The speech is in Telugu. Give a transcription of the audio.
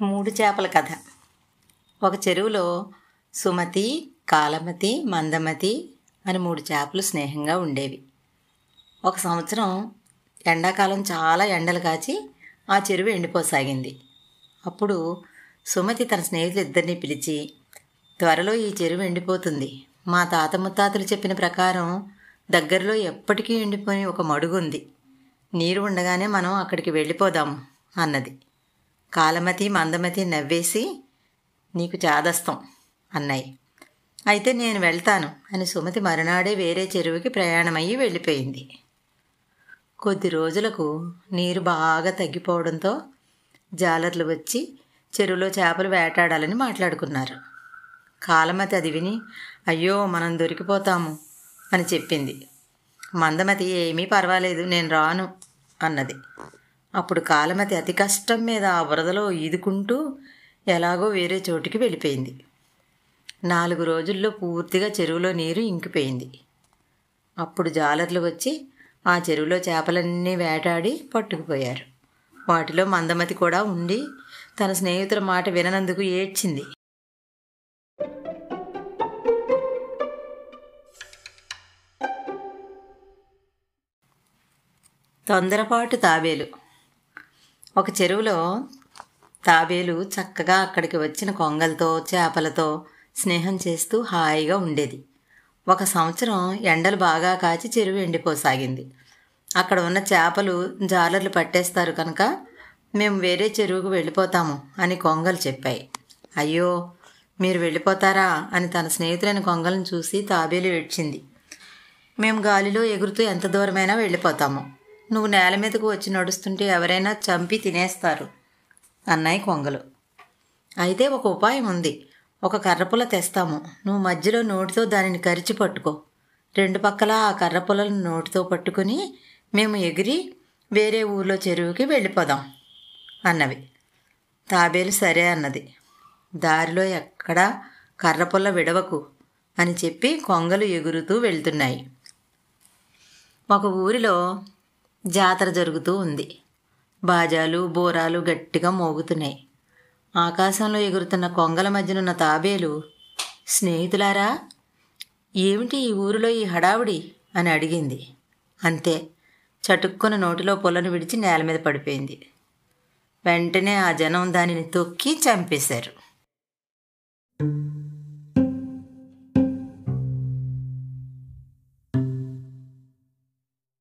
మూడు చేపల కథ. ఒక చెరువులో సుమతి కాలమతి మందమతి అని మూడు చేపలు స్నేహంగా ఉండేవి. ఒక సంవత్సరం ఎండాకాలం చాలా ఎండలు కాచి ఆ చెరువు ఎండిపోసాగింది. అప్పుడు సుమతి తన స్నేహితులిద్దరినీ పిలిచి త్వరలో ఈ చెరువు ఎండిపోతుంది. మా తాత ముత్తాతలు చెప్పిన ప్రకారం దగ్గరలో ఎప్పటికీ ఎండిపోయి ఒక మడుగు ఉంది నీరు ఉండగానే మనం అక్కడికి వెళ్ళిపోదాం అన్నది. కాలమతి మందమతి నవ్వేసి నీకు చాదస్తం అన్నాయి. అయితే నేను వెళ్తాను అని సుమతి మరునాడే వేరే చెరువుకి ప్రయాణమయ్యి వెళ్ళిపోయింది. కొద్ది రోజులకు నీరు బాగా తగ్గిపోవడంతో జాలర్లు వచ్చి చెరువులో చేపలు వేటాడాలని మాట్లాడుకున్నారు. కాలమతి అది విని అయ్యో మనం దొరికిపోతాము అని చెప్పింది. మందమతి ఏమీ పర్వాలేదు నేను రాను అన్నది. అప్పుడు కాలమతి అతి కష్టం మీద ఆ వరదలో ఈదుకుంటూ ఎలాగో వేరే చోటికి వెళ్ళిపోయింది. నాలుగు రోజుల్లో పూర్తిగా చెరువులో నీరు ఇంకిపోయింది. అప్పుడు జాలర్లు వచ్చి ఆ చెరువులో చేపలన్నీ వేటాడి పట్టుకుపోయారు. వాటిలో మందమతి కూడా ఉండి తన స్నేహితుల మాట విననందుకు ఏడ్చింది. తొందరపాటు తాబేలు ఒక చెరువులో తాబేలు చక్కగా అక్కడికి వచ్చిన కొంగలతో చేపలతో స్నేహం చేస్తూ హాయిగా ఉండేది. ఒక సంవత్సరం ఎండలు బాగా కాచి చెరువు ఎండిపోసాగింది. అక్కడ ఉన్న చేపలు జాలర్లు పట్టేస్తారు కనుక మేము వేరే చెరువుకు వెళ్ళిపోతాము అని కొంగలు చెప్పాయి. అయ్యో మీరు వెళ్ళిపోతారా అని తన స్నేహితులైన కొంగలను చూసి తాబేలు ఏడ్చింది. మేము గాలిలో ఎగురుతూ ఎంత దూరమైనా వెళ్ళిపోతాము. నువ్వు నేల మీదకు వచ్చి నడుస్తుంటే ఎవరైనా చంపి తినేస్తారు. అన్నాయి కొంగలు. అయితే ఒక ఉపాయం ఉంది. ఒక కర్రపుల్ల తెస్తాము. నువ్వు మధ్యలో నోటితో దానిని కరిచి పట్టుకో. రెండు పక్కల ఆ కర్రపులను నోటితో పట్టుకుని మేము ఎగిరి వేరే ఊర్లో చెరువుకి వెళ్ళిపోదాం అన్నవి. తాబేలు సరే అన్నది. దారిలో ఎక్కడా కర్రపుల్ల విడవకు అని చెప్పి కొంగలు ఎగురుతూ వెళ్తున్నాయి. ఒక ఊరిలో జాతర జరుగుతూ ఉంది. బాజాలు బోరాలు గట్టిగా మోగుతున్నాయి. ఆకాశంలో ఎగురుతున్న కొంగల మధ్యనున్న తాబేలు స్నేహితులారా ఏమిటి ఈ ఊరిలో ఈ హడావుడి? అని అడిగింది. అంతే చటుక్కున నోటిలో పొలను విడిచి నేల మీద పడిపోయింది. వెంటనే ఆ జనం దానిని తొక్కి చంపేశారు.